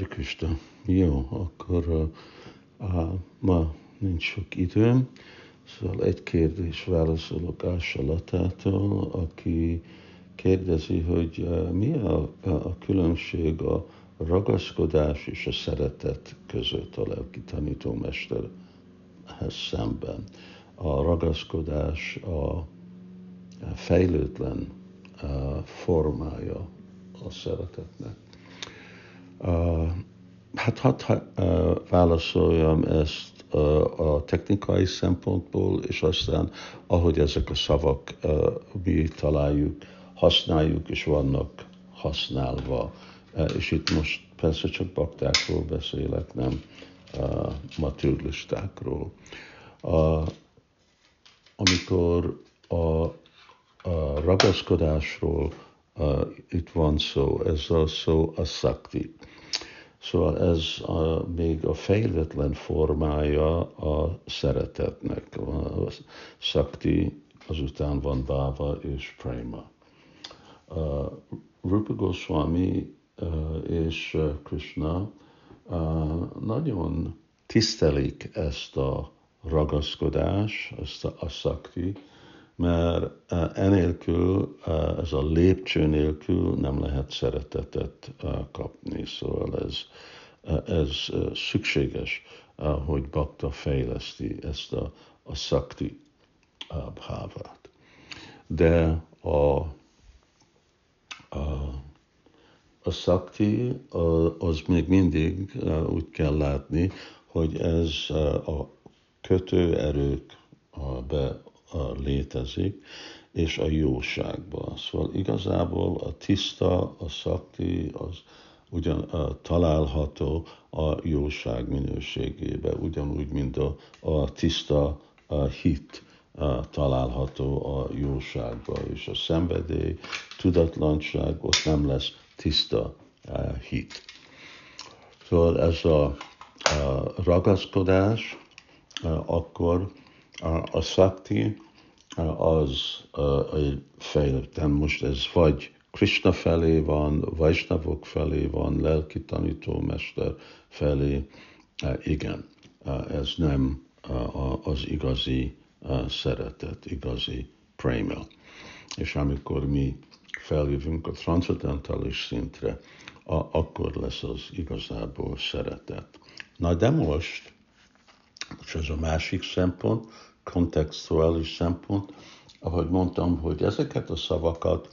Krishna. Jó, akkor uh, uh, ma nincs sok időm, szóval egy kérdés válaszolok Latától, aki kérdezi, hogy uh, mi a, a különbség a ragaszkodás és a szeretet között a lelki tanítómesterhez szemben. A ragaszkodás a fejlődlen formája a szeretetnek. Hát hadd válaszoljam ezt a technikai szempontból, és aztán ahogy ezek a szavak mi találjuk, használjuk, és vannak használva. És itt most persze csak baktákról beszélek, nem matürlistákról. Amikor a, a ragaszkodásról itt van szó, ez a szó a szakti. Szóval ez a, még a fejletlen formája a szeretetnek. A szakti, azután van báva és prema. Uh, Rupa Goswami uh, és Krishna uh, nagyon tisztelik ezt a ragaszkodás, ezt a, a szakti, mert e, enélkül, e, ez a lépcső nélkül nem lehet szeretetet e, kapni. Szóval ez, ez szükséges, hogy bakta fejleszti ezt a, a szakti bhávát. De a, a, a szakti az még mindig úgy kell látni, hogy ez a kötőerők be létezik, és a jóságban. Szóval igazából a tiszta, a szakti, az ugyan a, található a jóság minőségébe, ugyanúgy, mint a, a tiszta a hit a, található a jóságba, és a szenvedély, tudatlanság, ott nem lesz tiszta a hit. Szóval ez a, a ragaszkodás, akkor a, a szakti az egy fejlettem, most ez vagy Krishna felé van, Vajsnavok felé van, lelki tanítómester felé, igen, ez nem az igazi szeretet, igazi prema. És amikor mi feljövünk a transzendentális szintre, akkor lesz az igazából szeretet. Na de most, és ez a másik szempont, kontextuális szempont, ahogy mondtam, hogy ezeket a szavakat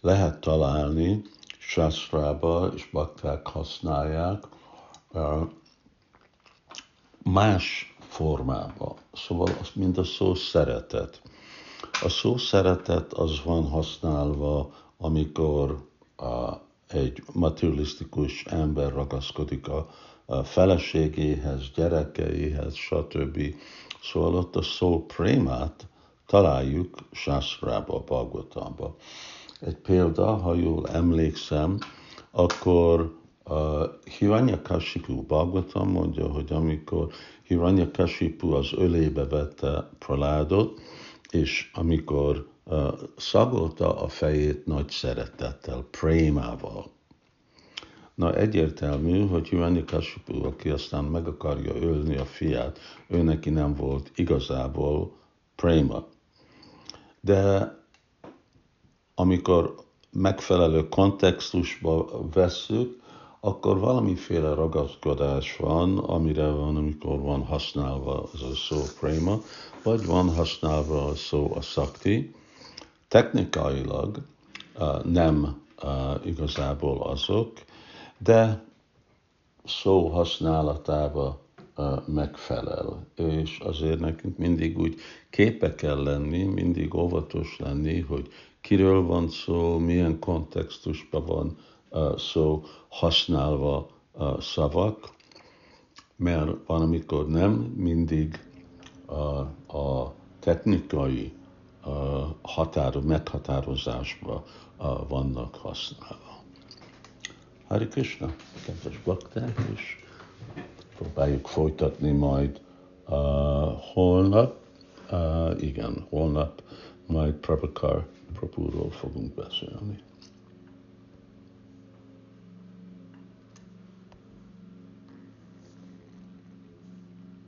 lehet találni sásztrába, és bakták használják más formába. Szóval az mind a szó szeretet. A szó szeretet az van használva, amikor a, egy materialisztikus ember ragaszkodik a, a feleségéhez, gyerekeihez, stb. Szóval ott a szó prémát találjuk Sászrába, Bhagavatamba. Egy példa, ha jól emlékszem, akkor uh, Hiranyakashipu Bhagavatam mondja, hogy amikor Hiranyakashipu az ölébe vette Praládot, és amikor uh, szagolta a fejét nagy szeretettel, prémával, Na egyértelmű, hogy Hiranyakashipu, aki aztán meg akarja ölni a fiát, ő neki nem volt igazából préma. De amikor megfelelő kontextusba vesszük, akkor valamiféle ragaszkodás van, amire van, amikor van használva az a szó préma, vagy van használva a szó a szakti. Technikailag uh, nem uh, igazából azok, de szó használatába megfelel. És azért nekünk mindig úgy képe kell lenni, mindig óvatos lenni, hogy kiről van szó, milyen kontextusban van szó használva szavak, mert van, amikor nem mindig a, a technikai határ, meghatározásban vannak használva. Hari Krishna, kedves bakták, és próbáljuk folytatni majd uh, holnap, uh, igen, holnap majd Prabhakar Prabhuról fogunk beszélni.